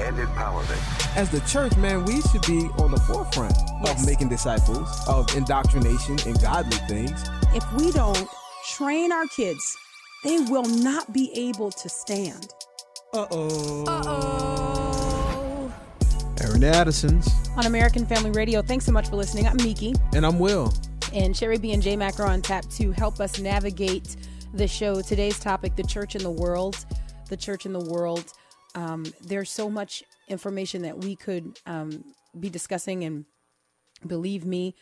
and empowerment. As the church, man, we should be on the forefront Yes. of making disciples, of indoctrination and godly things. If we don't train our kids, they will not be able to stand. Uh-oh. Uh-oh. Aaron Addison's. On American Family Radio, thanks so much for listening. I'm Miki. And I'm Will. and Sherry B and J Mac are on tap to help us navigate the show. Today's topic: the church in the world. The church in the world. Um, there's so much information that we could um, be discussing, and believe me,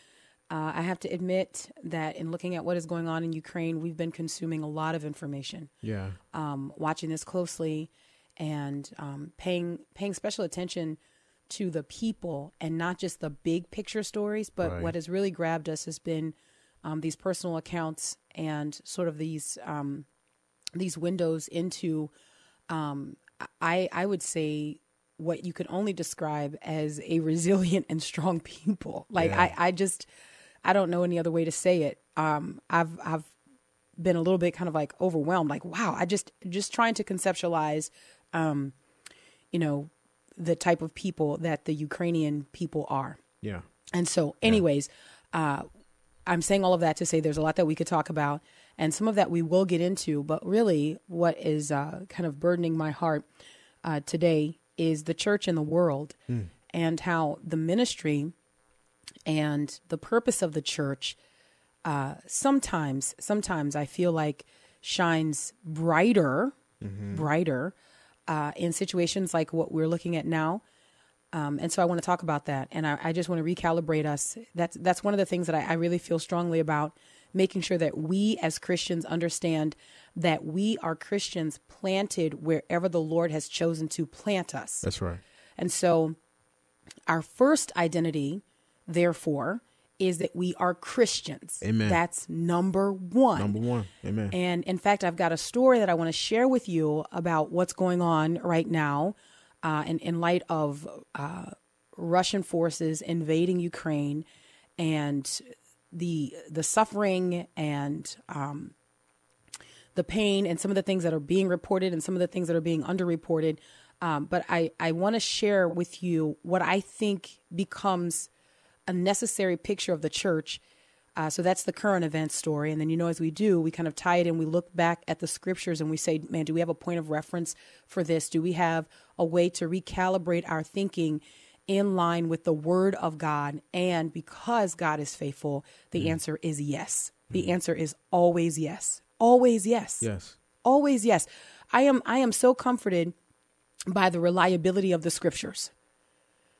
uh, I have to admit that in looking at what is going on in Ukraine, we've been consuming a lot of information Yeah. um, watching this closely and um, paying paying special attention to the people and not just the big picture stories. But Right. what has really grabbed us has been um, these personal accounts and sort of these um, these windows into um, I I would say what you could only describe as a resilient and strong people. Like Yeah. I I just I don't know any other way to say it. Um, I've I've been a little bit kind of like overwhelmed like wow i just just trying to conceptualize um you know the type of people that the ukrainian people are Yeah. and so anyways uh i'm saying all of that to say there's a lot that we could talk about and some of that we will get into but really what is uh kind of burdening my heart uh today is the church in the world and how the ministry and the purpose of the church uh, sometimes sometimes I feel like shines brighter, brighter uh, in situations like what we're looking at now. Um, and so I want to talk about that, and I, I just want to recalibrate us. That's that's one of the things that I, I really feel strongly about, making sure that we as Christians understand that we are Christians planted wherever the Lord has chosen to plant us. That's right. And so our first identity, therefore, is that we are Christians. Amen. That's number one. Number one. Amen. And in fact, I've got a story that I want to share with you about what's going on right now uh, in, in light of uh, Russian forces invading Ukraine and the the suffering and um, the pain and some of the things that are being reported and some of the things that are being underreported. Um, but I, I want to share with you what I think becomes a necessary picture of the church. Uh, so that's the current event story. And then, you know, as we do, we kind of tie it in. We look back at the scriptures and we say, man, do we have a point of reference for this? Do we have a way to recalibrate our thinking in line with the word of God? And because God is faithful, the mm. answer is yes. The mm. answer is always yes. Always yes yes. always yes i am i am so comforted by the reliability of the scriptures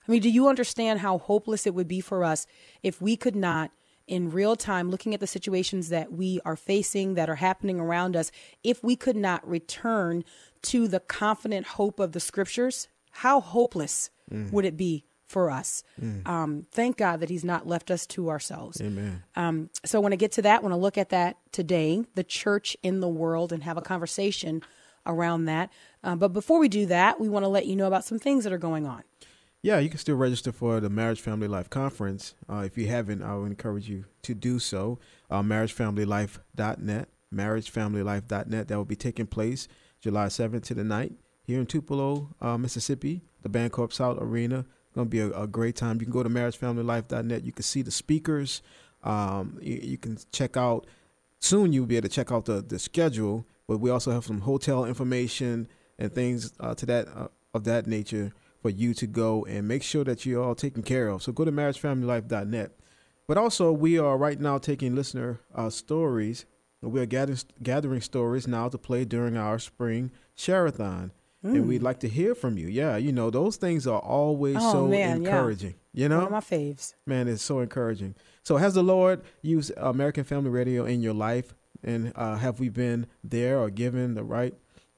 i mean do you understand how hopeless it would be for us if we could not in real time looking at the situations that we are facing that are happening around us if we could not return to the confident hope of the scriptures how hopeless would it be for us um, thank god that he's not left us to ourselves Amen. um, so I get to that, want to look at that today, the church in the world, and have a conversation around that. Uh, but before we do that, we want to let you know about some things that are going on. Yeah, you can still register for the Marriage Family Life Conference. Uh, if you haven't, I would encourage you to do so. Uh, MarriageFamilyLife.net, MarriageFamilyLife.net. That will be taking place July 7th to the 9th here in Tupelo, uh, Mississippi, the Bancorp South Arena. Going to be a, a great time. You can go to MarriageFamilyLife.net. You can see the speakers. Um, you, you can check out, soon you'll be able to check out the, the schedule, but we also have some hotel information and things uh, to that uh, of that nature for you to go and make sure that you're all taken care of. So go to marriagefamilylife.net. But also, we are right now taking listener uh, stories. We are gathering, gathering stories now to play during our spring share-a-thon. And we'd like to hear from you. Yeah, you know, those things are always Oh, so man, yeah. encouraging. You know? One of my faves. Man, it's so encouraging. So, has the Lord used American Family Radio in your life? And uh, have we been there or given the right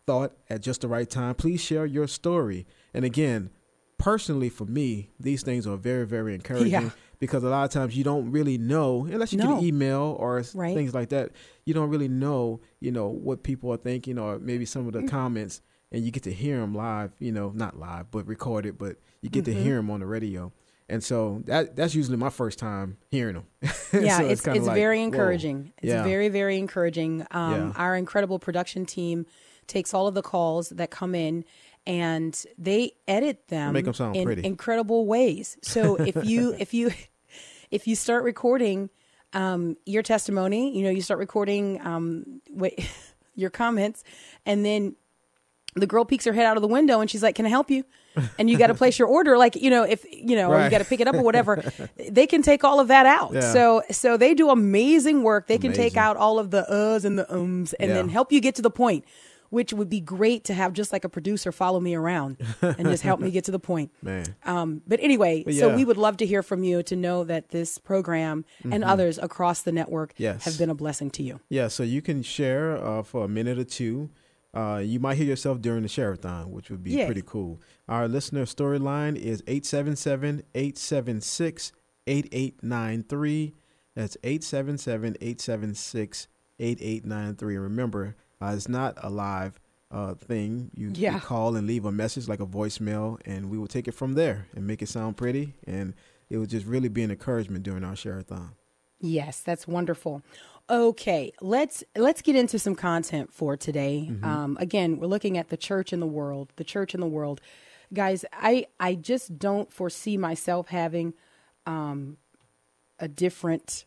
thought at just the right time? Please share your story. And again, personally, for me, these things are very, very encouraging Yeah. because a lot of times you don't really know unless you No. get an email or Right. things like that. You don't really know, you know, what people are thinking or maybe some of Mm. the comments, and you get to hear them live. You know, not live, but recorded. But you get Mm-hmm. to hear them on the radio, and so that that's usually my first time hearing them. yeah, So it's kinda it's like, very whoa. encouraging. It's Yeah. very very encouraging. Um, Yeah. Our incredible production team takes all of the calls that come in and they edit them Make 'em sound in pretty. incredible ways. So if you if you if you start recording um, your testimony, you know you start recording um, what, your comments, and then the girl peeks her head out of the window and she's like, "Can I help you?" And you got to place your order, like you know, if you know, or you got to pick it up or whatever. they can take all of that out. Yeah. So so they do amazing work. They can take out all of the uhs and the ums and then help you get to the point. Which would be great to have just like a producer follow me around and just help me get to the point. Man. Um, but anyway, But so we would love to hear from you to know that this program and others across the network Mm-hmm. Yes. have been a blessing to you. Yeah, so you can share uh, for a minute or two. Uh, you might hear yourself during the share-a-thon, which would be Yeah. pretty cool. Our listener storyline is 877-876-8893. That's 877-876-8893. Remember, uh, it's not a live uh, thing. You, you call and leave a message like a voicemail, and we will take it from there and make it sound pretty. And it would just really be an encouragement during our share-a-thon. Yes, that's wonderful. Okay, let's let's get into some content for today. Mm-hmm. Um, again, we're looking at the church in the world, the church in the world, guys. I I just don't foresee myself having um, a different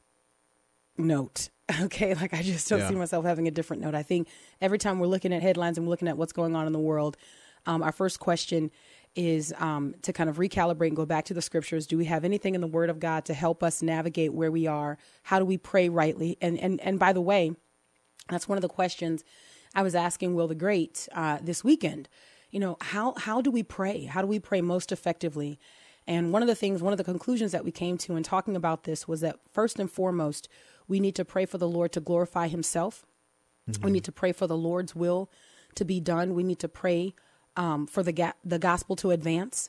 note. Okay, like I just don't Yeah. see myself having a different note. I think every time we're looking at headlines and we're looking at what's going on in the world, um, our first question is um, to kind of recalibrate and go back to the scriptures. Do we have anything in the Word of God to help us navigate where we are? How do we pray rightly? And and and by the way, that's one of the questions I was asking Will the Great uh, this weekend. You know, how how do we pray? How do we pray most effectively? And one of the things, one of the conclusions that we came to in talking about this was that first and foremost, we need to pray for the Lord to glorify Himself. We need to pray for the Lord's will to be done. We need to pray um, for the ga- the gospel to advance.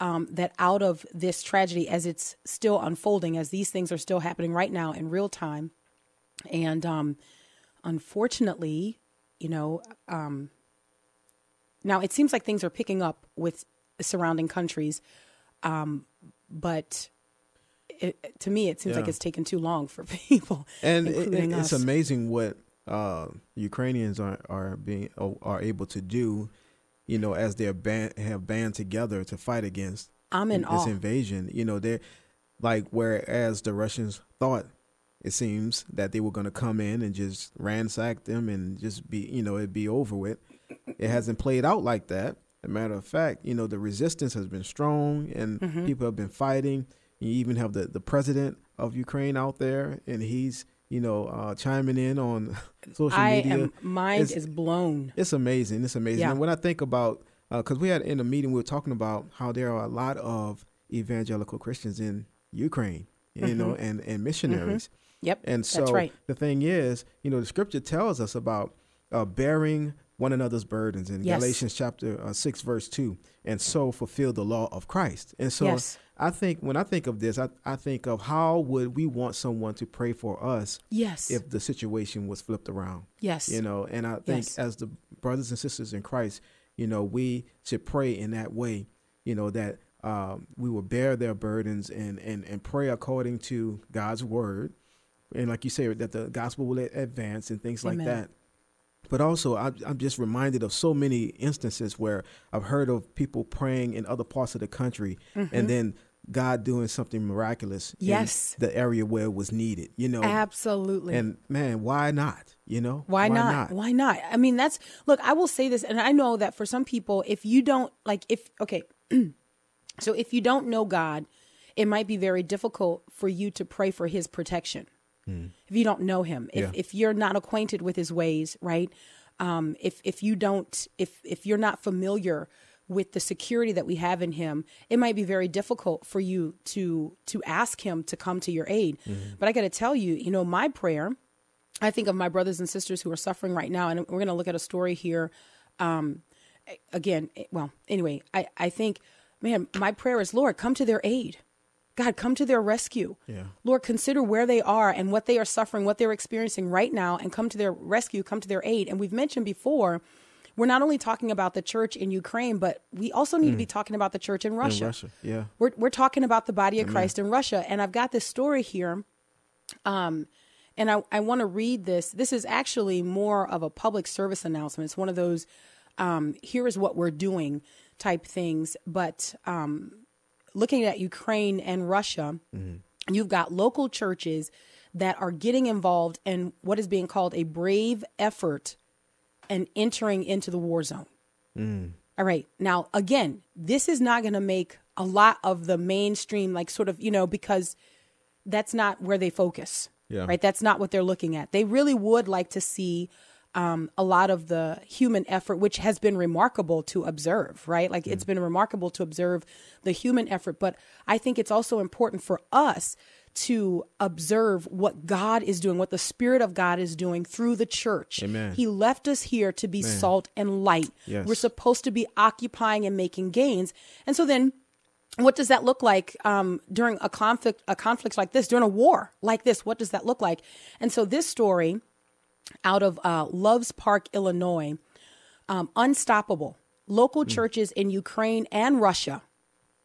Um, that out of this tragedy, as it's still unfolding, as these things are still happening right now in real time, and um, unfortunately, you know, um, now it seems like things are picking up with surrounding countries, um, but it, to me, it seems like it's taken too long for people, and it, it- it's amazing what uh, Ukrainians are are being are able to do, you know, as they're band, have band together to fight against I'm in this awe. invasion. You know, they're like whereas the Russians thought it seems that they were going to come in and just ransack them and just be, you know, it'd be over with. It hasn't played out like that. As a matter of fact, you know, the resistance has been strong and Mm-hmm. people have been fighting. You even have the, the president of Ukraine out there and he's, you know, uh, chiming in on social I media. am mind It's- is blown. It's amazing. It's amazing. Yeah. And when I think about, because we had in a meeting, we were talking about how there are a lot of evangelical Christians in Ukraine, you know, and, and missionaries. Yep, And so Mm-hmm. right. the thing is, you know, the scripture tells us about uh, bearing one another's burdens in Yes. Galatians chapter uh, 6, verse 2, and so fulfill the law of Christ. And so Yes. I think when I think of this, I, I think of how would we want someone to pray for us Yes. if the situation was flipped around? yes. you know and i think Yes. as the brothers and sisters in christ you know we should pray in that way you know that um, we will bear their burdens and, and and pray according to god's word and like you say that the gospel will advance and things like that but also I, i'm just reminded of so many instances where i've heard of people praying in other parts of the country and then god doing something miraculous. Yes. in the area where it was needed you know Absolutely. and man why not you know Why, not? Why not? I mean, that's look. I will say this, and I know that for some people, if you don't like, if okay, so if you don't know God, it might be very difficult for you to pray for His protection. If you don't know Him, if Yeah. if you're not acquainted with His ways, right? Um, if if you don't, if if you're not familiar with the security that we have in Him, it might be very difficult for you to to ask Him to come to your aid. But I got to tell you, you know, my prayer. I think of my brothers and sisters who are suffering right now, and we're going to look at a story here. Um, again, eh, well, anyway, I, I think, man, my prayer is, Lord, come to their aid. God, come to their rescue. Yeah. Lord, consider where they are and what they are suffering, what they're experiencing right now, and come to their rescue, come to their aid. And we've mentioned before, we're not only talking about the church in Ukraine, but we also need to be talking about the church in Russia. In Russia, yeah. We're, we're talking about the body of Christ in Russia. And I've got this story here. Um, and I, I want to read this. This is actually more of a public service announcement. It's one of those, um, here is what we're doing type things. But um, looking at Ukraine and Russia, you've got local churches that are getting involved in what is being called a brave effort and entering into the war zone. All right. Now, again, this is not going to make a lot of the mainstream, like sort of, you know, because that's not where they focus. Yeah. Right. That's not what they're looking at. They really would like to see um, a lot of the human effort, which has been remarkable to observe, right? Like it's been remarkable to observe the human effort. But I think it's also important for us to observe what God is doing, what the Spirit of God is doing through the church. Amen. He left us here to be salt and light. Yes. We're supposed to be occupying and making gains. And so then what does that look like um, during a conflict a conflict like this during a war like this what does that look like and so this story out of uh, loves park illinois um, unstoppable local churches in ukraine and russia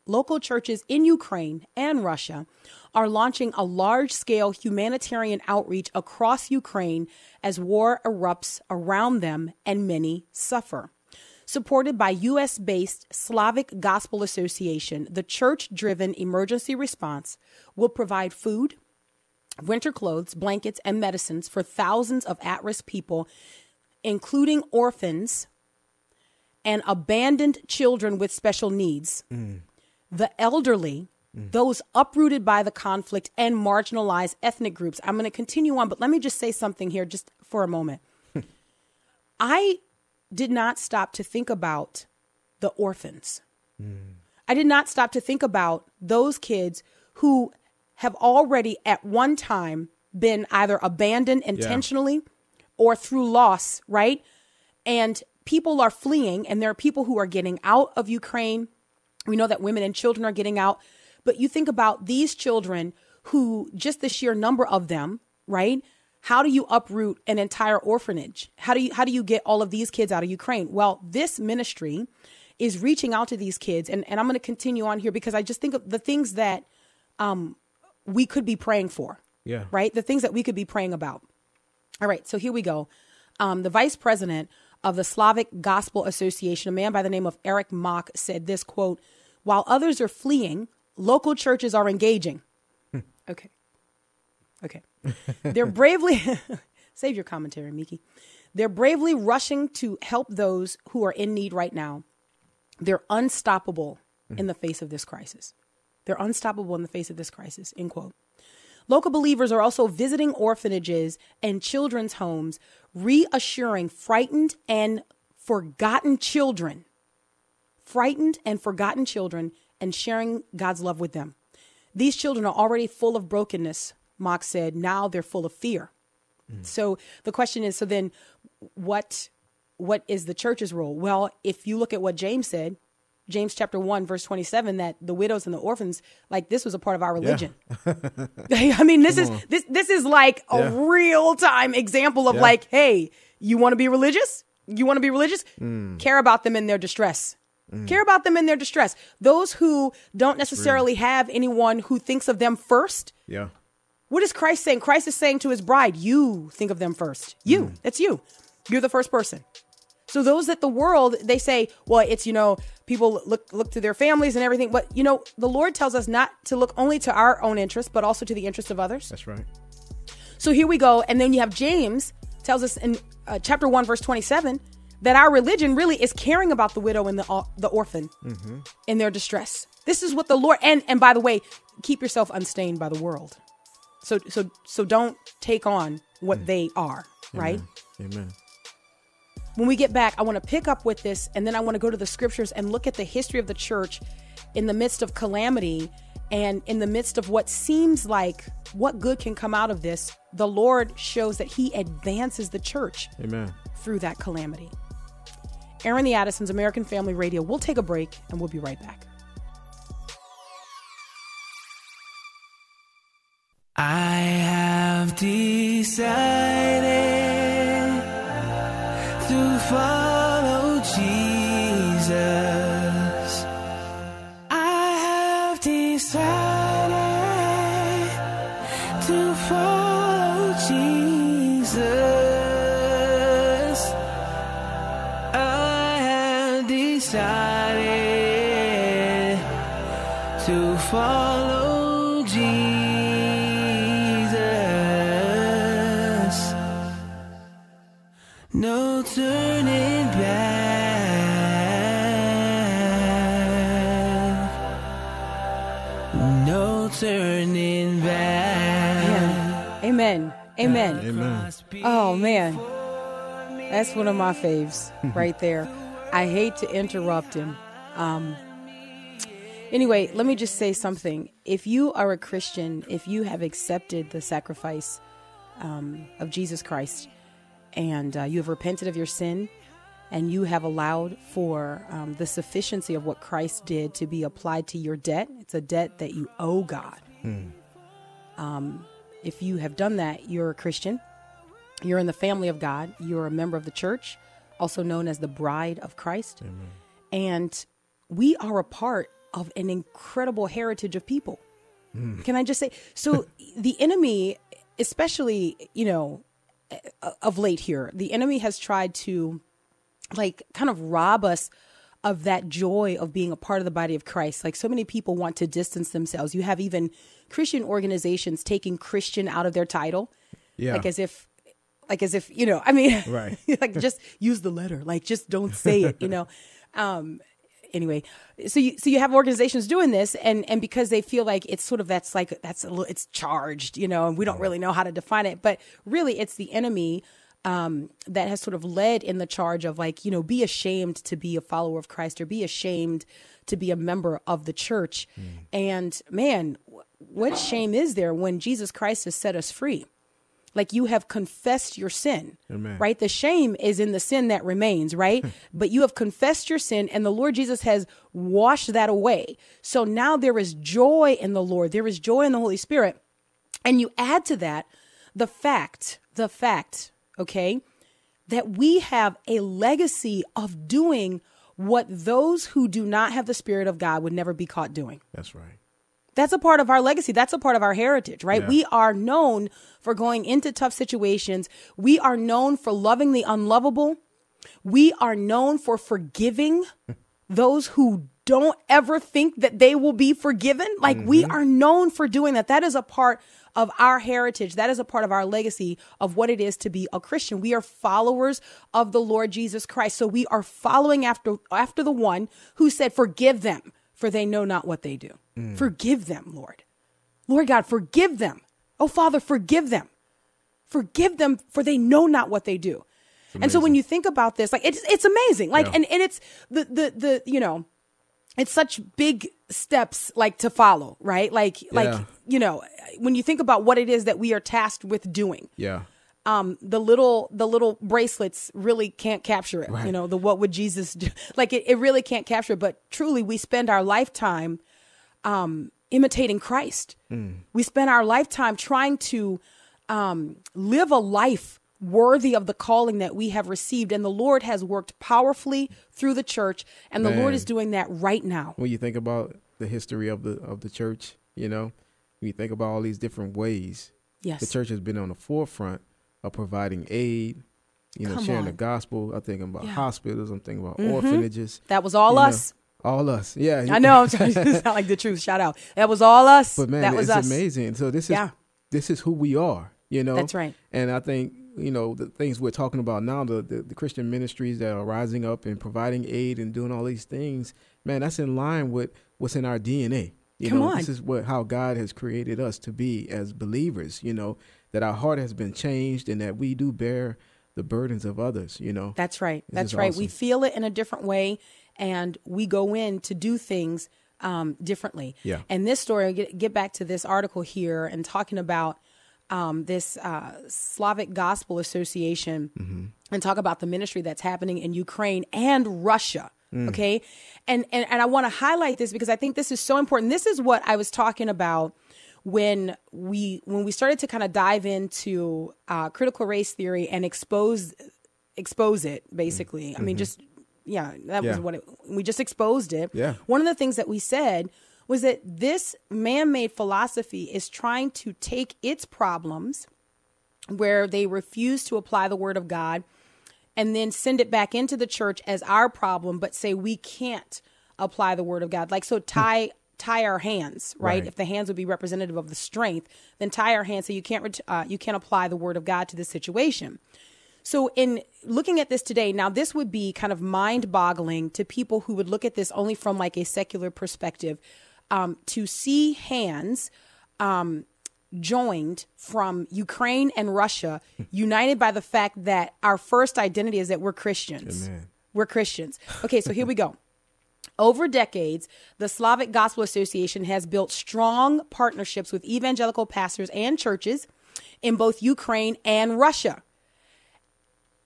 local churches in ukraine and russia are launching a large scale humanitarian outreach across ukraine as war erupts around them and many suffer Supported by U.S. based Slavic Gospel Association, the church driven emergency response will provide food, winter clothes, blankets, and medicines for thousands of at risk people, including orphans and abandoned children with special needs, mm. The elderly, those uprooted by the conflict, and marginalized ethnic groups. I'm going to continue on, but let me just say something here just for a moment. I did not stop to think about the orphans. I did not stop to think about those kids who have already at one time been either abandoned intentionally or through loss, right? And people are fleeing, and there are people who are getting out of Ukraine. We know that women and children are getting out. But you think about these children who, just the sheer number of them, right? How do you uproot an entire orphanage? How do you how do you get all of these kids out of Ukraine? Well, this ministry is reaching out to these kids, and, and I'm going to continue on here because I just think of the things that um, we could be praying for. Yeah. Right? The things that we could be praying about. All right, so here we go. Um, the vice president of the Slavic Gospel Association, a man by the name of Eric Mock, said this quote, while others are fleeing, local churches are engaging. okay. Okay. They're bravely save your commentary, Miki. They're bravely rushing to help those who are in need right now. They're unstoppable mm. in the face of this crisis. They're unstoppable in the face of this crisis. End quote. Local believers are also visiting orphanages and children's homes, reassuring frightened and forgotten children, frightened and forgotten children, and sharing God's love with them. These children are already full of brokenness, Mock said. Now they're full of fear. Mm. So the question is so then what what is the church's role? Well, if you look at what James said, James chapter 1 verse 27 that the widows and the orphans like this was a part of our religion. I mean, this is this this is like a real time example of Yeah. like, hey, you want to be religious? You want to be religious? Care about them in their distress. Care about them in their distress. Those who don't necessarily have anyone who thinks of them first. Yeah. What is Christ saying? Christ is saying to his bride, you think of them first. You. That's you. You're the first person. So those that the world they say, well, it's you know people look look to their families and everything, but you know the Lord tells us not to look only to our own interests, but also to the interests of others. That's right. So here we go, and then you have James tells us in uh, chapter one, verse twenty-seven, that our religion really is caring about the widow and the uh, the orphan in their distress. This is what the Lord and and by the way, keep yourself unstained by the world. So so so don't take on what they are, right? Amen. When we get back, I want to pick up with this and then I want to go to the scriptures and look at the history of the church in the midst of calamity and in the midst of what seems like what good can come out of this. The Lord shows that He advances the church Amen. through that calamity. Airing the Addisons, American Family Radio. We'll take a break and we'll be right back. I have decided to Amen. Amen. Oh man, that's one of my faves right there. I hate to interrupt him. Um, anyway, let me just say something. If you are a Christian, if you have accepted the sacrifice um, of Jesus Christ, and uh, you have repented of your sin, and you have allowed for um, the sufficiency of what Christ did to be applied to your debt, it's a debt that you owe God. Um, if you have done that, you're a Christian. You're in the family of God. You're a member of the church, also known as the bride of Christ. And we are a part of an incredible heritage of people. Hmm. Can I just say? So the enemy, especially, you know, of late here, the enemy has tried to like kind of rob us of that joy of being a part of the body of Christ. Like so many people want to distance themselves. You have even Christian organizations taking Christian out of their title. Yeah. Like as if like as if, you know, I mean Right. like just use the letter. Like just don't say it, you know. Um anyway, so you so you have organizations doing this and and because they feel like it's sort of that's like that's a little it's charged, you know, and we don't really know how to define it, but really it's the enemy um, that has sort of led in the charge of like, you know, be ashamed to be a follower of Christ or be ashamed to be a member of the church. And man, what shame is there when Jesus Christ has set us free? Like you have confessed your sin, Amen. right? The shame is in the sin that remains, right? but you have confessed your sin and the Lord Jesus has washed that away. So now there is joy in the Lord. There is joy in the Holy Spirit. And you add to that the fact, the fact, okay, that we have a legacy of doing what those who do not have the Spirit of God would never be caught doing. That's right. That's a part of our legacy. That's a part of our heritage, right? Yeah. We are known for going into tough situations. We are known for loving the unlovable. We are known for forgiving those who don't ever think that they will be forgiven. Like we mm-hmm. are known for doing that. That is a part of our heritage. That is a part of our legacy of what it is to be a Christian. We are followers of the Lord Jesus Christ. So we are following after after the one who said, "Forgive them, for they know not what they do." Mm. Forgive them, Lord. Lord God, forgive them. Oh Father, forgive them. Forgive them, for they know not what they do. And so when you think about this, like it's it's amazing. Like Yeah. and, and it's the the the you know, it's such big steps like to follow, right? Like like you know, when you think about what it is that we are tasked with doing, Yeah. um, the little the little bracelets really can't capture it. You know, the what would Jesus do? Like it, it really can't capture it. But truly, we spend our lifetime um, imitating Christ. We spend our lifetime trying to um, live a life worthy of the calling that we have received, and the Lord has worked powerfully through the church, and the Lord is doing that right now. When you think about the history of the of the church, you know, when you think about all these different ways, Yes, the church has been on the forefront of providing aid, you know, Come sharing on. the gospel. I'm thinking about Yeah. hospitals. I'm thinking about Mhm. orphanages. that was all you know. us. All us. Yeah. I know. I'm trying to sound like the truth. Shout out. That was all us. But man, that was it's us. amazing. So this is Yeah. this is who we are. You know. That's right. And I think you know the things we're talking about now, the, the the Christian ministries that are rising up and providing aid and doing all these things. Man, that's in line with what's in our DNA. You Come know, on. this is what how God has created us to be as believers. You know that our heart has been changed and that we do bear the burdens of others. You know. That's right. That's right. We feel it in a different way, and we go in to do things um, differently. Yeah. And this story, get, get back to this article here and talking about um, this uh, Slavic Gospel Association Mm-hmm. and talk about the ministry that's happening in Ukraine and Russia. Mm. Okay. And, and, and I want to highlight this because I think this is so important. This is what I was talking about when we when we started to kind of dive into uh, critical race theory and expose expose it basically. I mean, just yeah, that was what it, we just exposed it. Yeah. One of the things that we said was that this man-made philosophy is trying to take its problems where they refuse to apply the word of God and then send it back into the church as our problem, but say we can't apply the word of God. Like so tie tie our hands, right? Right. If the hands would be representative of the strength, then tie our hands so you can't uh, you can't apply the word of God to this situation. So, in looking at this today, now this would be kind of mind boggling to people who would look at this only from like a secular perspective. Um, to see hands um, joined from Ukraine and Russia, united by the fact that our first identity is that we're Christians. Amen. We're Christians. Okay, so here we go. Over decades, the Slavic Gospel Association has built strong partnerships with evangelical pastors and churches in both Ukraine and Russia.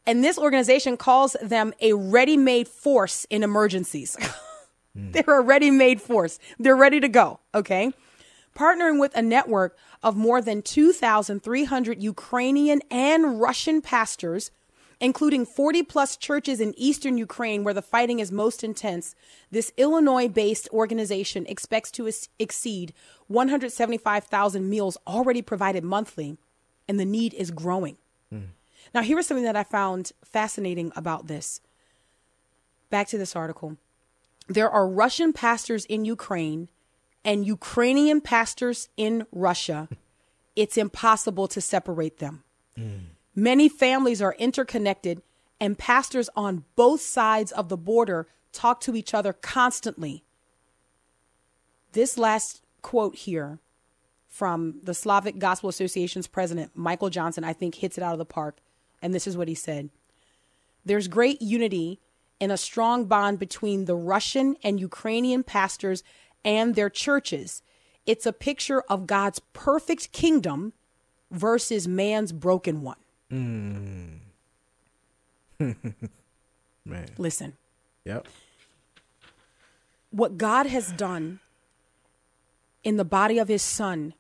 And this organization calls them a ready made force in emergencies. Mm. They're a ready made force, they're ready to go. Okay. Partnering with a network of more than 2,300 Ukrainian and Russian pastors, including 40 plus churches in eastern Ukraine where the fighting is most intense, this Illinois based organization expects to ex- exceed 175,000 meals already provided monthly, and the need is growing. Mm. Now, here is something that I found fascinating about this. Back to this article. There are Russian pastors in Ukraine and Ukrainian pastors in Russia. It's impossible to separate them. Hmm. Many families are interconnected, and pastors on both sides of the border talk to each other constantly. This last quote here from the Slavic Gospel Association's president, Michael Johnson, I think hits it out of the park. And this is what he said There's great unity and a strong bond between the Russian and Ukrainian pastors and their churches. It's a picture of God's perfect kingdom versus man's broken one. Mm. Man. Listen, Yep. what God has done in the body of his son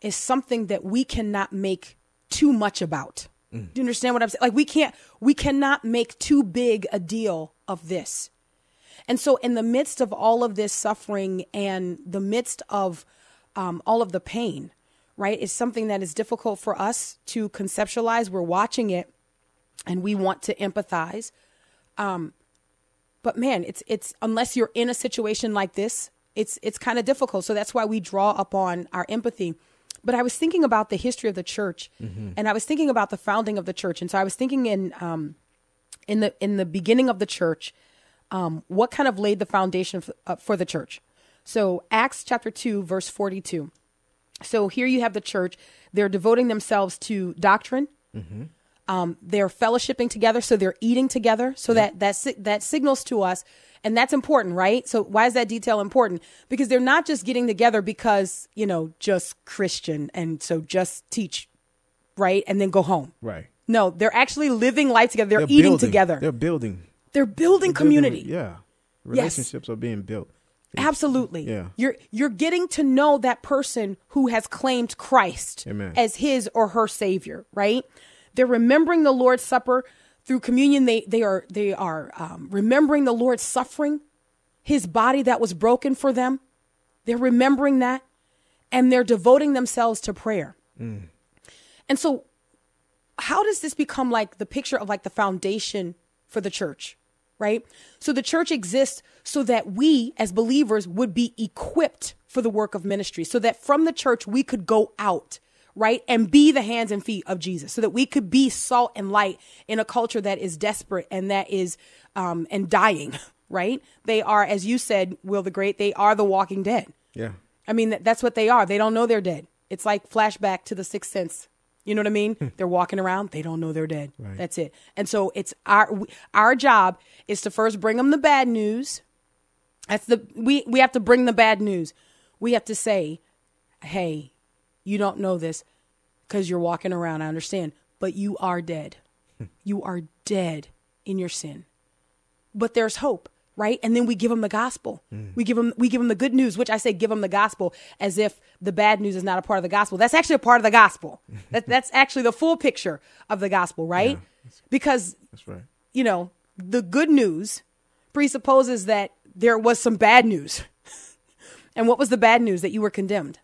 is something that we cannot make too much about. Do you understand what I'm saying? Like we can't we cannot make too big a deal of this. And so in the midst of all of this suffering and the midst of um, all of the pain, right, is something that is difficult for us to conceptualize. We're watching it and we want to empathize Um, but man it's it's unless you're in a situation like this it's it's kind of difficult so that's why we draw upon our empathy but i was thinking about the history of the church and i was thinking about the founding of the church. And so i was thinking in um in the in the beginning of the church um what kind of laid the foundation for, uh, for the church. So acts chapter 2 verse 42 so here you have the church. They're devoting themselves to doctrine um, they're fellowshipping together, so they're eating together. So that that si- that signals to us, and that's important, right? So why is that detail important? Because they're not just getting together because you know just Christian, and so just teach, right, and then go home. Right. No, they're actually living life together. They're, They're eating building. together. They're building. They're building They're building- community. yeah. Relationships are being built. Absolutely. Yeah. You're you're getting to know that person who has claimed Christ Amen. as his or her savior, right? They're remembering the Lord's Supper through communion. They they are they are um, remembering the Lord's suffering, his body that was broken for them. They're remembering that, and they're devoting themselves to prayer. And so, how does this become like the picture of like the foundation for the church, right? So the church exists so that we as believers would be equipped for the work of ministry, so that from the church we could go out, right, and be the hands and feet of Jesus, so that we could be salt and light in a culture that is desperate and that is um, and dying, right? They are, as you said, Will the Great, they are the walking dead. Yeah. I mean, that's what they are. They don't know they're dead. It's like flashback to the Sixth Sense. You know what I mean? they're walking around. They don't know they're dead. Right. That's it. And so it's our our job is to first bring them the bad news. That's the we we have to bring the bad news. We have to say, "Hey, you don't know this because you're walking around. I understand, but you are dead. you are dead in your sin. But there's hope. right? And then we give them the gospel. Mm. We give them we give them the good news, which I say give them the gospel as if the bad news is not a part of the gospel. That's actually a part of the gospel. that that's actually the full picture of the gospel, right? Because That's right. you know, the good news presupposes that there was some bad news. and what was the bad news? That you were condemned.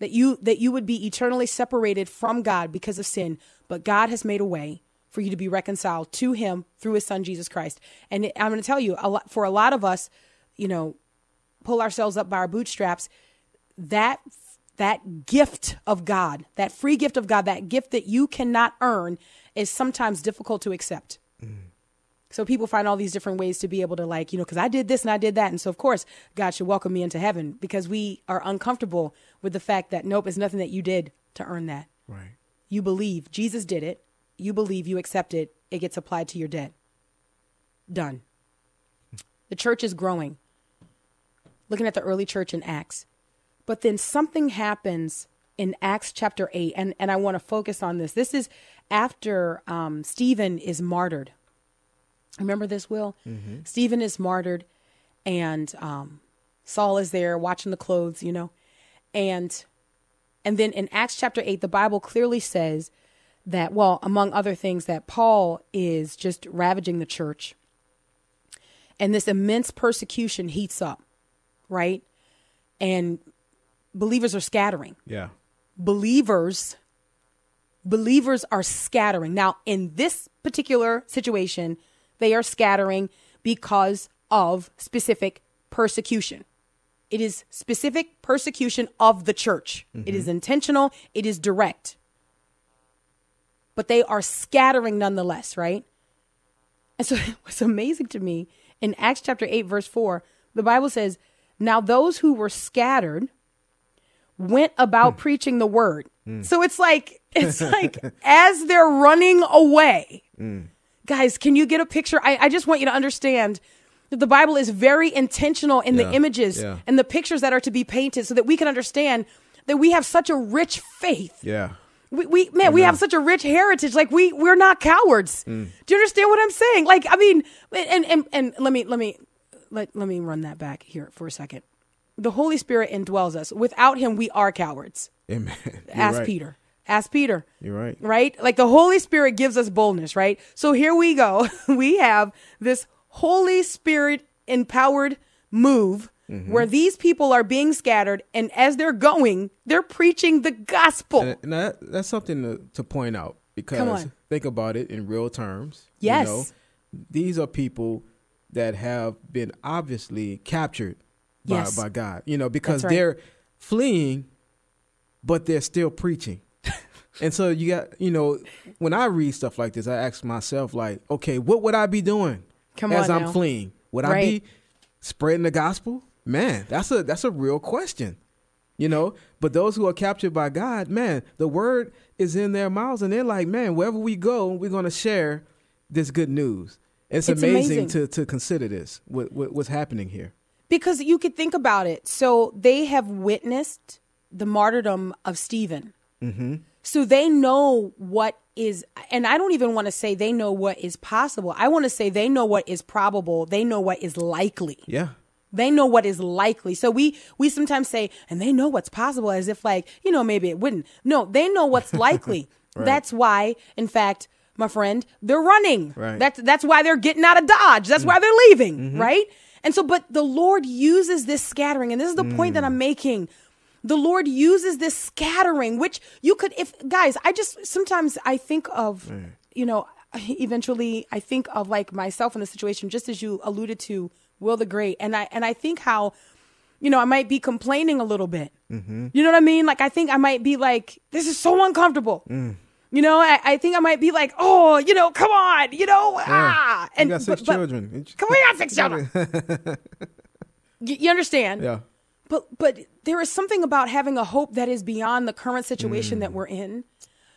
That you that you would be eternally separated from God because of sin, but God has made a way for you to be reconciled to him through his son Jesus Christ. And I'm going to tell you, a lot, for a lot of us, you know, pull ourselves up by our bootstraps, that that gift of God, that free gift of God, that gift that you cannot earn is sometimes difficult to accept. So people find all these different ways to be able to like, you know, because I did this and I did that. And so of course God should welcome me into heaven because we are uncomfortable with the fact that nope, it's nothing that you did to earn that. Right. You believe Jesus did it. You believe you accept it. It gets applied to your debt. Done. The church is growing. Looking at the early church in Acts. But then something happens in Acts chapter 8, and, and I want to focus on this. This is after um, Stephen is martyred. Remember this, Will? Stephen is martyred, and um, Saul is there watching the clothes, you know. And and then in Acts chapter 8, the Bible clearly says that, well, among other things, that Paul is just ravaging the church. And this immense persecution heats up, right? And believers are scattering. Yeah. Believers believers are scattering. Now, in this particular situation, they are scattering because of specific persecution. It is specific persecution of the church. It is mm-hmm. intentional, it is direct. But they are scattering nonetheless, right? And so what's amazing to me in Acts chapter 8, verse 4, the Bible says, Now those who were scattered went about hmm. preaching the word. Hmm. So it's like, it's like as they're running away. Hmm. Guys, can you get a picture? I, I just want you to understand that the Bible is very intentional in Yeah, the images yeah. and the pictures that are to be painted so that we can understand that we have such a rich faith. Yeah. We, we man, we have such a rich heritage. Like we we're not cowards. Mm. Do you understand what I'm saying? Like I mean, and and and let me let me let let me run that back here for a second. The Holy Spirit indwells us. Without Him, we are cowards. Amen. You're Ask right. Peter. Ask Peter. You're right. Right? Like the Holy Spirit gives us boldness, right? So here we go. we have this Holy Spirit empowered move Mm-hmm. where these people are being scattered, and as they're going, they're preaching the gospel. And, and that, that's something to, to point out because think about it in real terms. Yes. You know, these are people that have been obviously captured by, Yes. by God, you know, because right. they're fleeing, but they're still preaching. And so you got, you know, when I read stuff like this, I ask myself, like, okay, what would I be doing Come as I'm now. fleeing? Would I be spreading the gospel? Man, that's a that's a real question you know but those who are captured by god man the word is in their mouths and they're like man wherever we go we're going to share this good news it's, It's amazing, amazing. to to consider this what, what what's happening here Because you could think about it. So they have witnessed the martyrdom of Stephen. Mm-hmm. So they know what is, and I don't even want to say they know what is possible. I want to say they know what is probable. They know what is likely. yeah They know what is likely. So we we sometimes say, and they know what's possible, as if like you know maybe it wouldn't. No, they know what's likely. right. That's why, in fact, my friend, they're running. Right. That's that's why they're getting out of Dodge. That's why they're leaving. Mm-hmm. Right. And so, but the Lord uses this scattering, and this is the point that mm. I'm making. The Lord uses this scattering, which you could, if guys, I just sometimes I think of, you know, eventually I think of like myself in the situation, just as you alluded to, Will the Great, and I and I think how, you know, I might be complaining a little bit. You know what I mean? Like I think I might be like, this is so uncomfortable. You know, I, I think I might be like, oh, you know, come on, you know, ah, and you got six but- but- children Come on, we got six children. you, you understand? yeah But but there is something about having a hope that is beyond the current situation that mm. we're in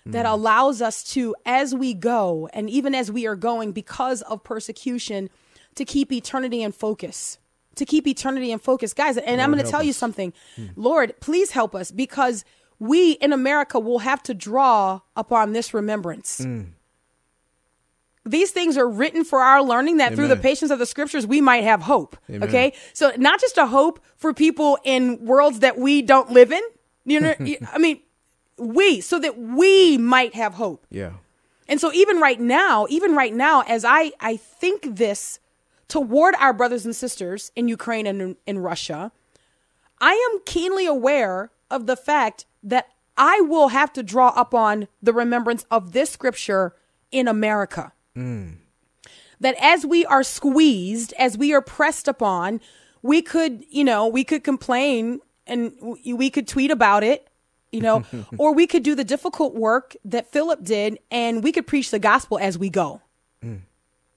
that mm. allows us to as we go and even as we are going because of persecution to keep eternity in focus. To keep eternity in focus. Guys, and I'm going to tell you us. something. Hmm. Lord, please help us because we in America will have to draw upon this remembrance. Mm. These things are written for our learning that through the patience of the scriptures we might have hope. Amen. Okay? So not just a hope for people in worlds that we don't live in. You know, I mean, we so that we might have hope. Yeah. And so even right now, even right now, as I, I think this toward our brothers and sisters in Ukraine and in, in Russia, I am keenly aware of the fact that I will have to draw up on the remembrance of this scripture in America. Mm. That as we are squeezed, as we are pressed upon, we could, you know, we could complain and we could tweet about it, you know, or we could do the difficult work that Philip did and we could preach the gospel as we go. Mm.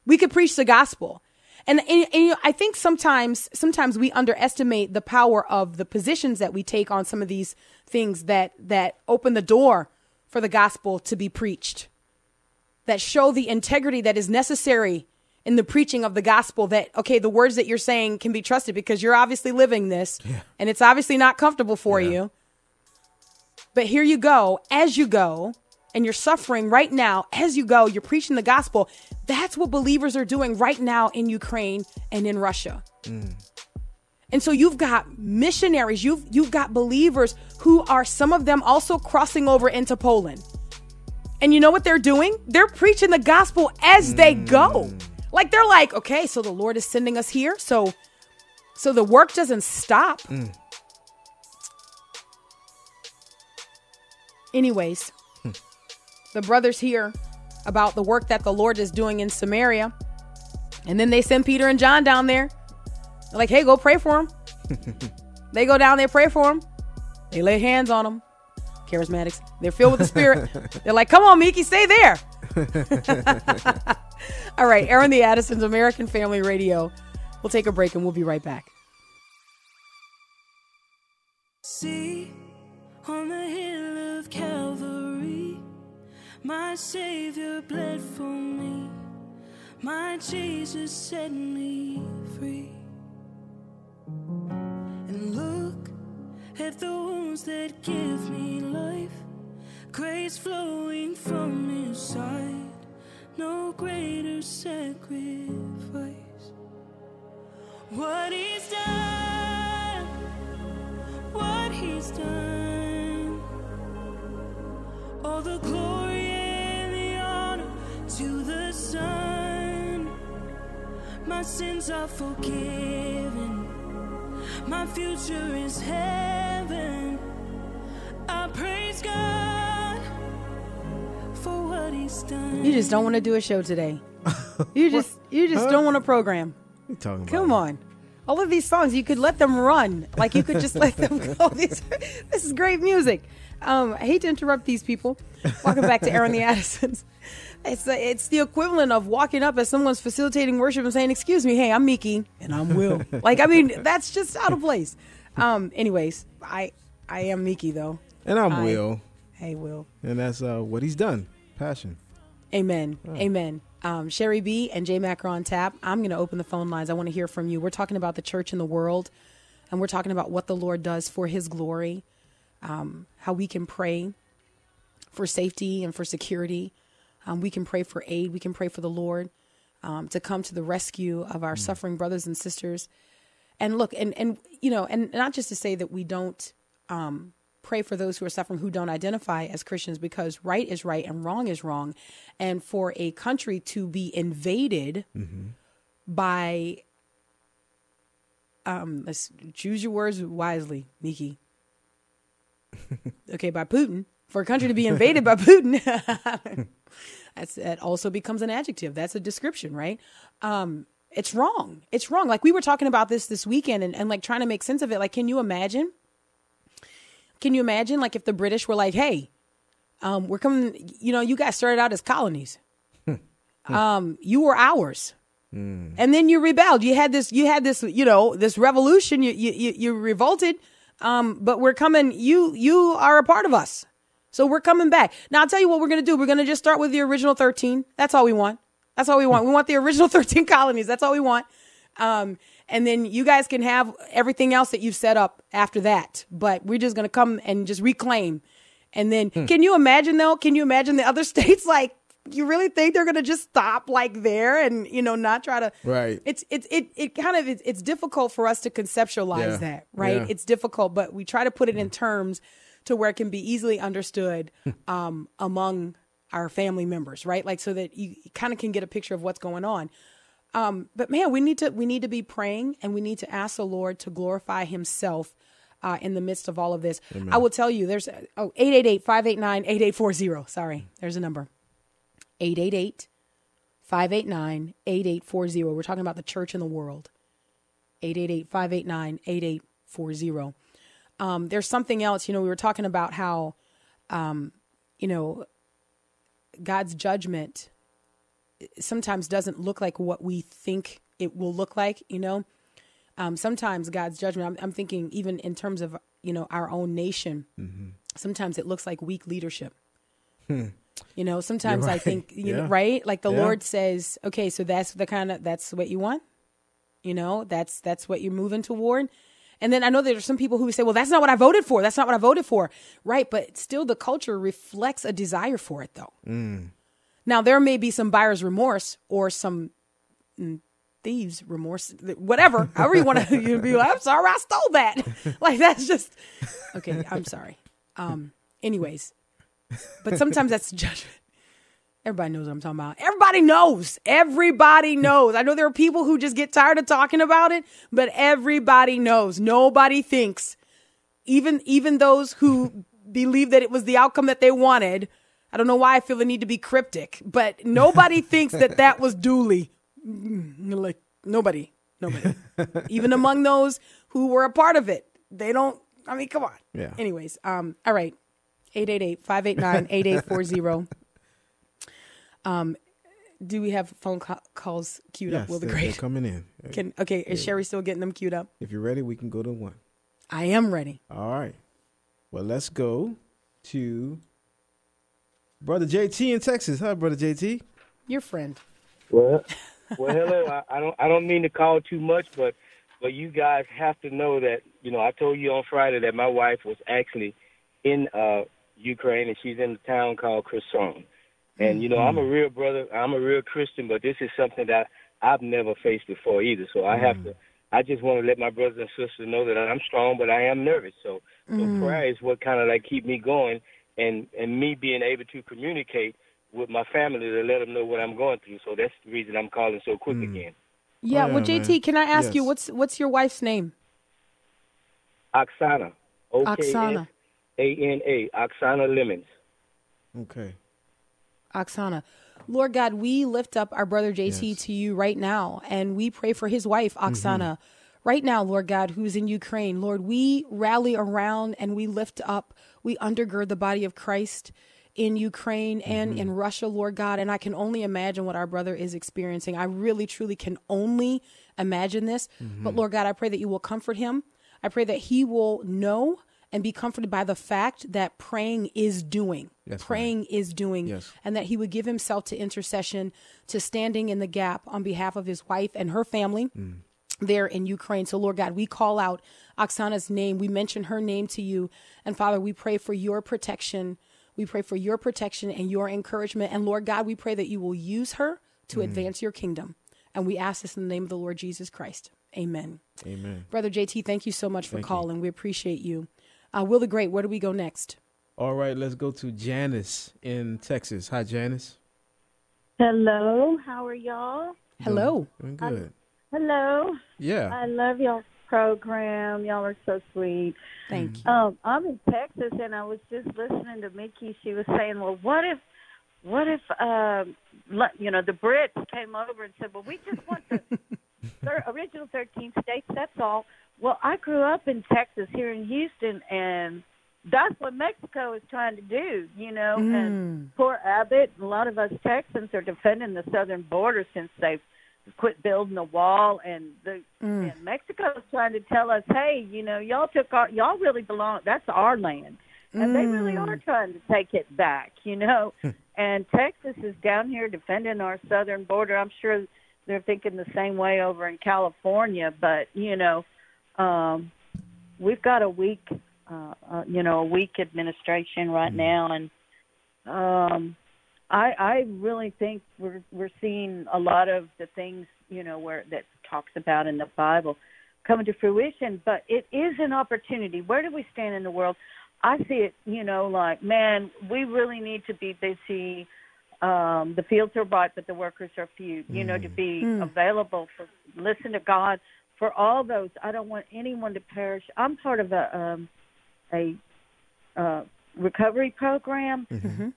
We could preach the gospel. And, and, and you know, I think sometimes sometimes we underestimate the power of the positions that we take on some of these things that that open the door for the gospel to be preached. That show the integrity that is necessary in the preaching of the gospel that okay the words that you're saying can be trusted because you're obviously living this and it's obviously not comfortable for you. But here you go, as you go, and you're suffering right now, as you go, you're preaching the gospel. That's what believers are doing right now in Ukraine and in Russia. Mm. And so you've got missionaries, you've you've got believers who are some of them also crossing over into Poland. And you know what they're doing? They're preaching the gospel as they mm. go. Like they're like, okay, so the Lord is sending us here. So so the work doesn't stop. Mm. Anyways, hmm. the brothers hear about the work that the Lord is doing in Samaria. And then they send Peter and John down there. They're like, hey, go pray for him. they go down there, pray for him. They lay hands on him. Charismatics. They're filled with the Spirit. They're like, come on, Miki, stay there. All right, Airing the Addisons American Family Radio. We'll take a break and we'll be right back. See on the hill of Calvary, my Savior bled for me, my Jesus set me free. At the wounds that give me life, grace flowing from His side, no greater sacrifice. What He's done what he's done. All the glory and the honor to the Son. My sins are forgiven. My future is heaven. I praise God for what he's done. You just don't want to do a show today. You just you just don't want to program. What you talking about? Come on. All of these songs, you could let them run. Like you could just let them go. These, this is great music. Um, I hate to interrupt these people. Welcome back to Airing the Addisons. It's the, it's the equivalent of walking up as someone's facilitating worship and saying, "Excuse me, hey, I'm Miki and I'm Will." like I mean, that's just out of place. Um, anyways, I I am Miki though. And I'm I- Will, Hey, Will. and that's uh, what he's done. Passion. Amen. Amen. Um, Sherry B and J Macron tap. I'm going to open the phone lines. I want to hear from you. We're talking about the church in the world, and we're talking about what the Lord does for His glory, um, how we can pray for safety and for security. Um, we can pray for aid. We can pray for the Lord um, to come to the rescue of our suffering brothers and sisters. And look, and and you know, and not just to say that we don't um, pray for those who are suffering who don't identify as Christians, because right is right and wrong is wrong, and for a country to be invaded by, um, let's choose your words wisely, Miki. Okay, by Putin. For a country to be invaded by Putin, that's that also becomes an adjective. That's a description, right? Um, it's wrong. It's wrong. Like we were talking about this this weekend and, and like trying to make sense of it. Like, can you imagine? Can you imagine like if the British were like, "Hey, um, we're coming. You know, you guys started out as colonies. um, you were ours." And then you rebelled. You had this. You had this. You know, this revolution. You you you, you revolted. Um, but we're coming. You you are a part of us. So we're coming back. Now I'll tell you what we're gonna do. We're gonna just start with the original thirteen. That's all we want. That's all we want. we want the original thirteen colonies. That's all we want. Um, and then you guys can have everything else that you've set up after that. But we're just gonna come and just reclaim. And then, can you imagine though? Can you imagine the other states like you really think they're gonna just stop like there and you know not try to Right. it's it's it it kind of it's, it's difficult for us to conceptualize Yeah. that right? Yeah. it's difficult but we try to put it in terms to where it can be easily understood um, among our family members right? Like so that you kind of can get a picture of what's going on. Um, but man we need to we need to be praying and we need to ask the lord to glorify himself uh, in the midst of all of this. I will tell you there's oh 888-589-8840 sorry there's a number 888 589 8840. We're talking about the church in the world. 888 589 8840. Um, There's something else, you know, we were talking about how, um, you know, God's judgment sometimes doesn't look like what we think it will look like, you know. Um, sometimes God's judgment, I'm, I'm thinking even in terms of, you know, our own nation, sometimes it looks like weak leadership. You know, sometimes I think, you know, right? Like the Yeah. Lord says, okay, so that's the kind of, that's what you want. You know, that's, that's what you're moving toward. And then I know there's some people who say, well, that's not what I voted for. That's not what I voted for. Right. But still the culture reflects a desire for it though. Now there may be some buyer's remorse or some mm, thieves remorse, whatever, however you want to be like, I'm sorry, I stole that. like that's just, okay. I'm sorry. Um, anyways, but sometimes that's judgment. Everybody knows what I'm talking about. Everybody knows. Everybody knows. I know there are people who just get tired of talking about it, but everybody knows. Nobody thinks, even even those who believe that it was the outcome that they wanted. I don't know why I feel the need to be cryptic, but nobody thinks that that was duly. Mm, Like nobody, nobody, even among those who were a part of it, they don't. I mean, come on. Yeah. Anyways, um, all right. 888-589-8840. Um, do we have phone ca- calls queued Yes, up? Will the they're, they're great coming in. can okay? Is Sherry still getting them queued up? If you're ready, we can go to one. I am ready. All right. Well, let's go to Brother JT in Texas. Hi, Brother JT. Your friend. Well, well, hello. I, I don't. I don't mean to call too much, but but you guys have to know that you know I told you on Friday that my wife was actually in uh Ukraine and she's in a town called Kherson. And you know I'm a mm-hmm. real brother. I'm a real Christian, but this is something that I've never faced before either. So I have to. Mm-hmm. I just want to let my brothers and sisters know that I'm strong, but I am nervous. So, so mm-hmm. prayer is what kind of like keep me going, and and me being able to communicate with my family to let them know what I'm going through. So that's the reason I'm calling so quick mm. again. Yeah. Oh, well, JT, man. can I ask you what's what's your wife's name? Oksana. O K S Oksana. A N A. Oksana Lemons. Okay. Oksana. Lord God, we lift up our brother JT Yes. to you right now, and we pray for his wife, mm-hmm. Oksana. Right now, Lord God, who's in Ukraine. Lord, we rally around and we lift up, we undergird the body of Christ in Ukraine and mm-hmm. in Russia, Lord God. And I can only imagine what our brother is experiencing. I really, truly can only imagine this. Mm-hmm. But Lord God, I pray that you will comfort him. I pray that he will know and be comforted by the fact that praying is doing. Yes, praying is doing Yes. and that he would give himself to intercession, to standing in the gap on behalf of his wife and her family mm. there in Ukraine. So, Lord God, we call out Oksana's name. We mention her name to you. And Father, we pray for your protection. We pray for your protection and your encouragement. And Lord God, we pray that you will use her to mm. advance your kingdom. And we ask this in the name of the Lord Jesus Christ. Amen. Amen. Brother JT, thank you so much for Thank you. calling. We appreciate you. Uh, Will the Great, where do we go next? All right, let's go to Janice in Texas. Hi, Janice. Hello, how are y'all? Hello. Doing good. Hello, Yeah. I love y'all's program. Y'all are so sweet. Thank you. Um, I'm in Texas, and I was just listening to Mickey. She was saying, "Well, what if, what if, um, le- you know, the Brits came over and said, well, we just want the thir- original 13 states. That's all." Well, I grew up in Texas, here in Houston, and that's what Mexico is trying to do. You know, and hmm. poor Abbott. A lot of us Texans are defending the southern border since they've quit building the wall and the hmm. and Mexico is trying to tell us, hey, you know, y'all took our y'all really belong that's our land. And they really hmm. are trying to take it back, you know. and Texas is down here defending our southern border. I'm sure they're thinking the same way over in California, but you know, um we've got a weak uh, uh you know, a weak administration right now and um I I really think we're we're seeing a lot of the things you know where that talks about in the Bible coming to fruition. But it is an opportunity. Where do we stand in the world? I see it, you know, like man, we really need to be busy. Um, the fields are ripe, but the workers are few. You know, to be Mm. available for listen to God for all those. I don't want anyone to perish. I'm part of a um, a uh, recovery program,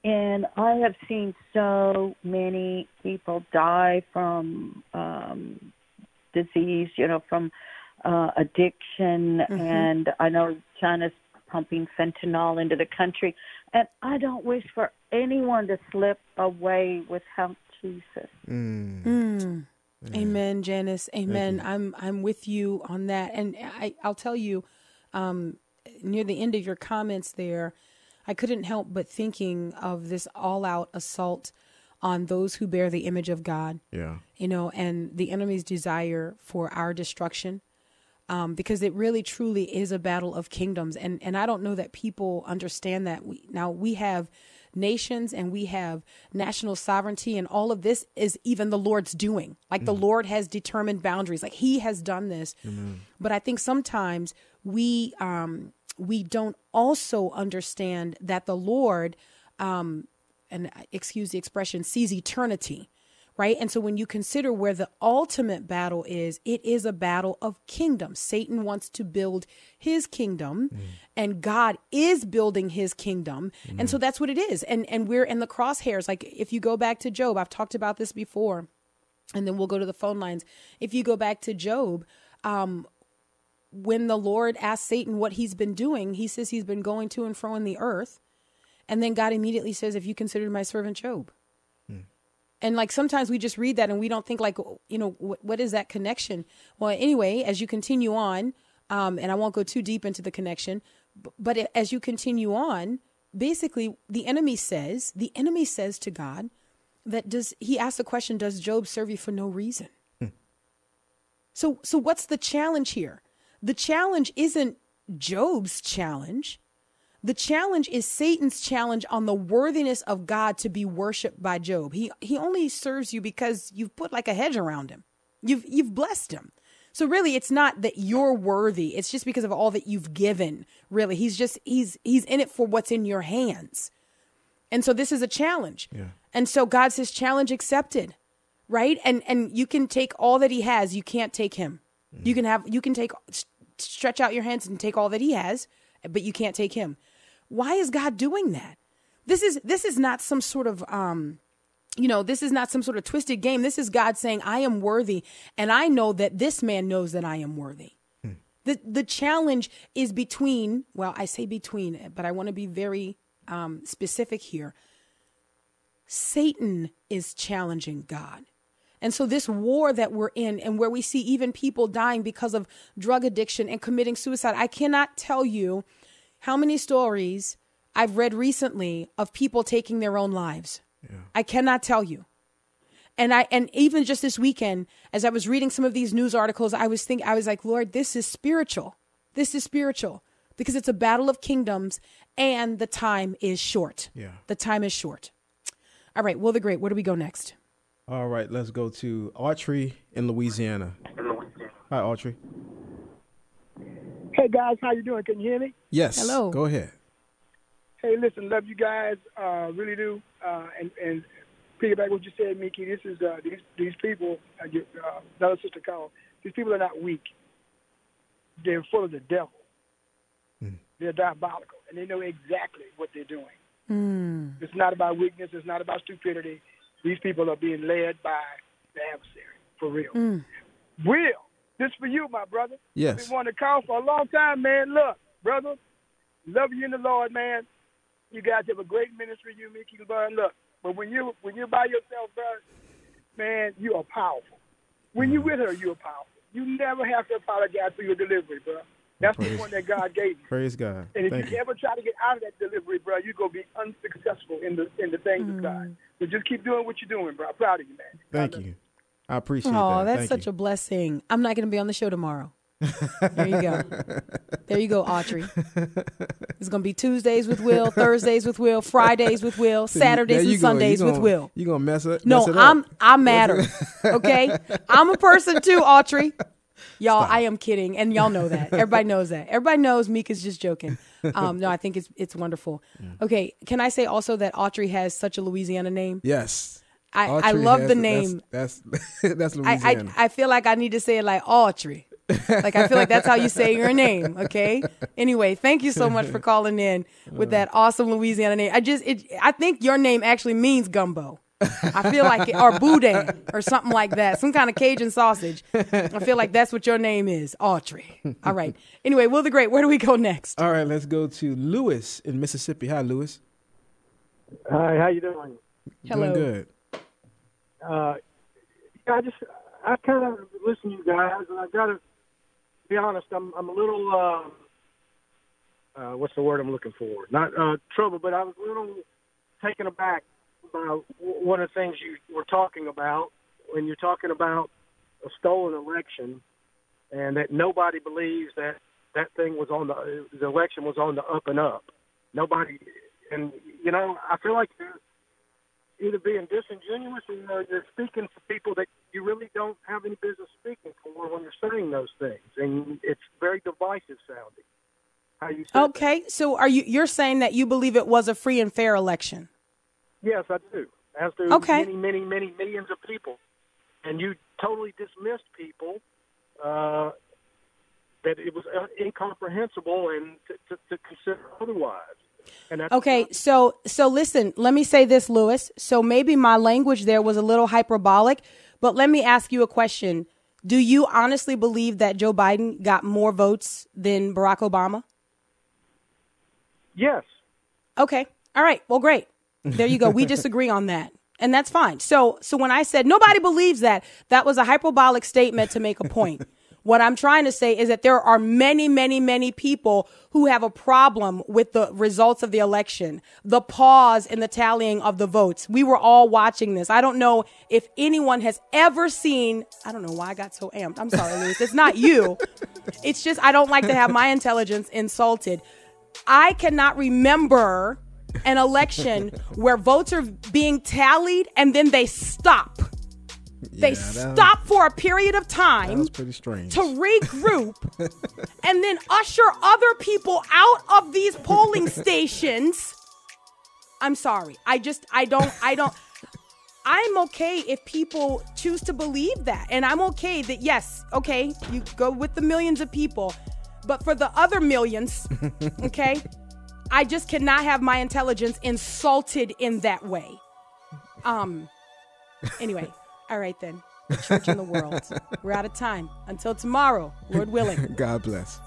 and I have seen so many people die from um, disease. You know, from uh, addiction, and I know China's pumping fentanyl into the country, and I don't wish for anyone to slip away without Jesus. Mm. Mm. Amen, Janice. Amen. I'm I'm with you on that, and I I'll tell you, um, near the end of your comments there, I couldn't help but thinking of this all-out assault on those who bear the image of God. Yeah. You know, and the enemy's desire for our destruction. Um, because it really truly is a battle of kingdoms, and and I don't know that people understand that. We now we have nations and we have national sovereignty and all of this is even the lord's doing. Like the lord has determined boundaries. Like he has done this. But i think sometimes we um we don't also understand that the lord um and uh, excuse the expression sees eternity right? And so when you consider where the ultimate battle is it is a battle of kingdoms. Satan wants to build his kingdom and god is building his kingdom. And so that's what it is. And and we're in the crosshairs. Like if you go back to job i've talked about this before and then we'll go to the phone lines. If you go back to job um when the lord asked satan what he's been doing he says he's been going to and fro in the earth. And then god immediately says if you considered my servant job and like sometimes we just read that and we don't think like you know what, what is that connection? Well anyway as you continue on um, and i won't go too deep into the connection b- but it- as you continue on basically the enemy says the enemy says to god that does he asks the question does job serve you for no reason? So so what's the challenge here? The challenge isn't job's challenge the challenge is Satan's challenge on the worthiness of God to be worshiped by Job. He he only serves you because you've put like a hedge around him. You've you've blessed him. So really it's not that you're worthy. It's just because of all that you've given. Really. He's just he's he's in it for what's in your hands. And so this is a challenge. Yeah. And so God says challenge accepted. Right? And and you can take all that he has, you can't take him. You mm. can have you can take stretch out your hands and take all that he has, but you can't take him. Why is God doing that? This is this is not some sort of um you know, this is not some sort of twisted game. This is God saying, I am worthy, and I know that this man knows that I am worthy. The the challenge is between, well, I say between, but I want to be very um, specific here. Satan is challenging God. And so, this war that we're in, and where we see even people dying because of drug addiction and committing suicide, I cannot tell you how many stories I've read recently of people taking their own lives. I cannot tell you. And I and even just this weekend, as I was reading some of these news articles, I was thinking I was like, Lord, this is spiritual. This is spiritual because it's a battle of kingdoms and the time is short. Yeah. The time is short. All right, Will the Great, where do we go next? All right, let's go to Autry in Louisiana. Hi, Autry. Hey guys, how you doing? Can you hear me? Yes. Hello. Go ahead. Hey, listen, love you guys, uh, really do. Uh, and and piggyback what you said, Mickey. This is uh, these these people. Uh, your, uh, another sister called. These people are not weak. They're full of the devil. They're diabolical, and they know exactly what they're doing. It's not about weakness. It's not about stupidity. These people are being led by the adversary, for real. Will, this for you, my brother. Yes. Been wanting to call for a long time, man. Look, brother, love you in the Lord, man. You guys have a great ministry, you, Mickey Bun. Look, but when you when you're by yourself, bro, man, you are powerful. When you with her, you're powerful. You never have to apologize for your delivery, bro. That's the one that God gave you. Praise God. And if Thank you, you. ever try to get out of that delivery, bro, you're gonna be unsuccessful in the in the things of God. Mm. So just keep doing what you're doing, bro. I'm proud of you, man. Thank you. I appreciate Oh, that. Oh, that's Thank such you. a blessing. I'm not going to be on the show tomorrow. There you go. There you go, Autry. It's gonna be Tuesdays with Will, Thursdays with Will, Fridays with Will, Saturdays and go. Sundays You with gonna- Will. You gonna mess up? No, mess it. I'm I matter. Okay, I'm a person too, Autry. Y'all, I am kidding, and y'all know that. Everybody knows that. Everybody knows Mika's just joking. Um, no, I think it's it's wonderful. Okay, can I say also that Autry has such a Louisiana name? Yes. I, I love has the name. That's that's, that's I, I I feel like I need to say it like Autry. like I feel like that's how you say your name. Okay. Anyway, thank you so much for calling in with that awesome Louisiana name. I just it I think your name actually means gumbo. I feel like it, or boudin or something like that, some kind of Cajun sausage. I feel like that's what your name is, Autry. All right. Anyway, Will the Great, where do we go next? All right, let's go to Lewis in Mississippi. Hi, Lewis. Hi, how you doing? Hello. Doing good. Uh, I just I kind of listen to you guys, and I got to be honest. I'm I'm a little uh, uh, what's the word I'm looking for? Not uh, trouble, but I was a little taken aback by one of the things you were talking about when you're talking about a stolen election, and that nobody believes that that thing was on the the election was on the up and up. Nobody, and you know, I feel like you're either being disingenuous or you're speaking for people that you really don't have any business speaking for when you're saying those things, and it's very divisive sounding. How you say Okay, so are you you're saying that you believe it was a free and fair election? Yes, I do. As do Okay. many, many, many millions of people, and you totally dismissed people uh, that it was uh, incomprehensible and to, to, to consider otherwise. And that's Okay, so so listen, let me say this, Lewis. So maybe my language there was a little hyperbolic, but let me ask you a question. Do you honestly believe that Joe Biden got more votes than Barack Obama? Yes. Okay. All right. Well, great. There you go. We disagree on that. And that's fine. So so when I said nobody believes that, that was a hyperbolic statement to make a point. What I'm trying to say is that there are many, many, many people who have a problem with the results of the election, the pause in the tallying of the votes. We were all watching this. I don't know if anyone has ever seen, I don't know why I got so amped. I'm sorry, Luis. It's not you. It's just I don't like to have my intelligence insulted. I cannot remember an election where votes are being tallied and then they stop. They Yeah, stop for a period of time was pretty strange. to regroup and then usher other people out of these polling stations. I'm sorry. I just I don't I don't I'm okay if people choose to believe that. And I'm okay that yes, okay, you go with the millions of people. But for the other millions, okay, I just cannot have my intelligence insulted in that way. Um anyway, all right then. The church in the world. We're out of time. Until tomorrow, Lord willing. God bless.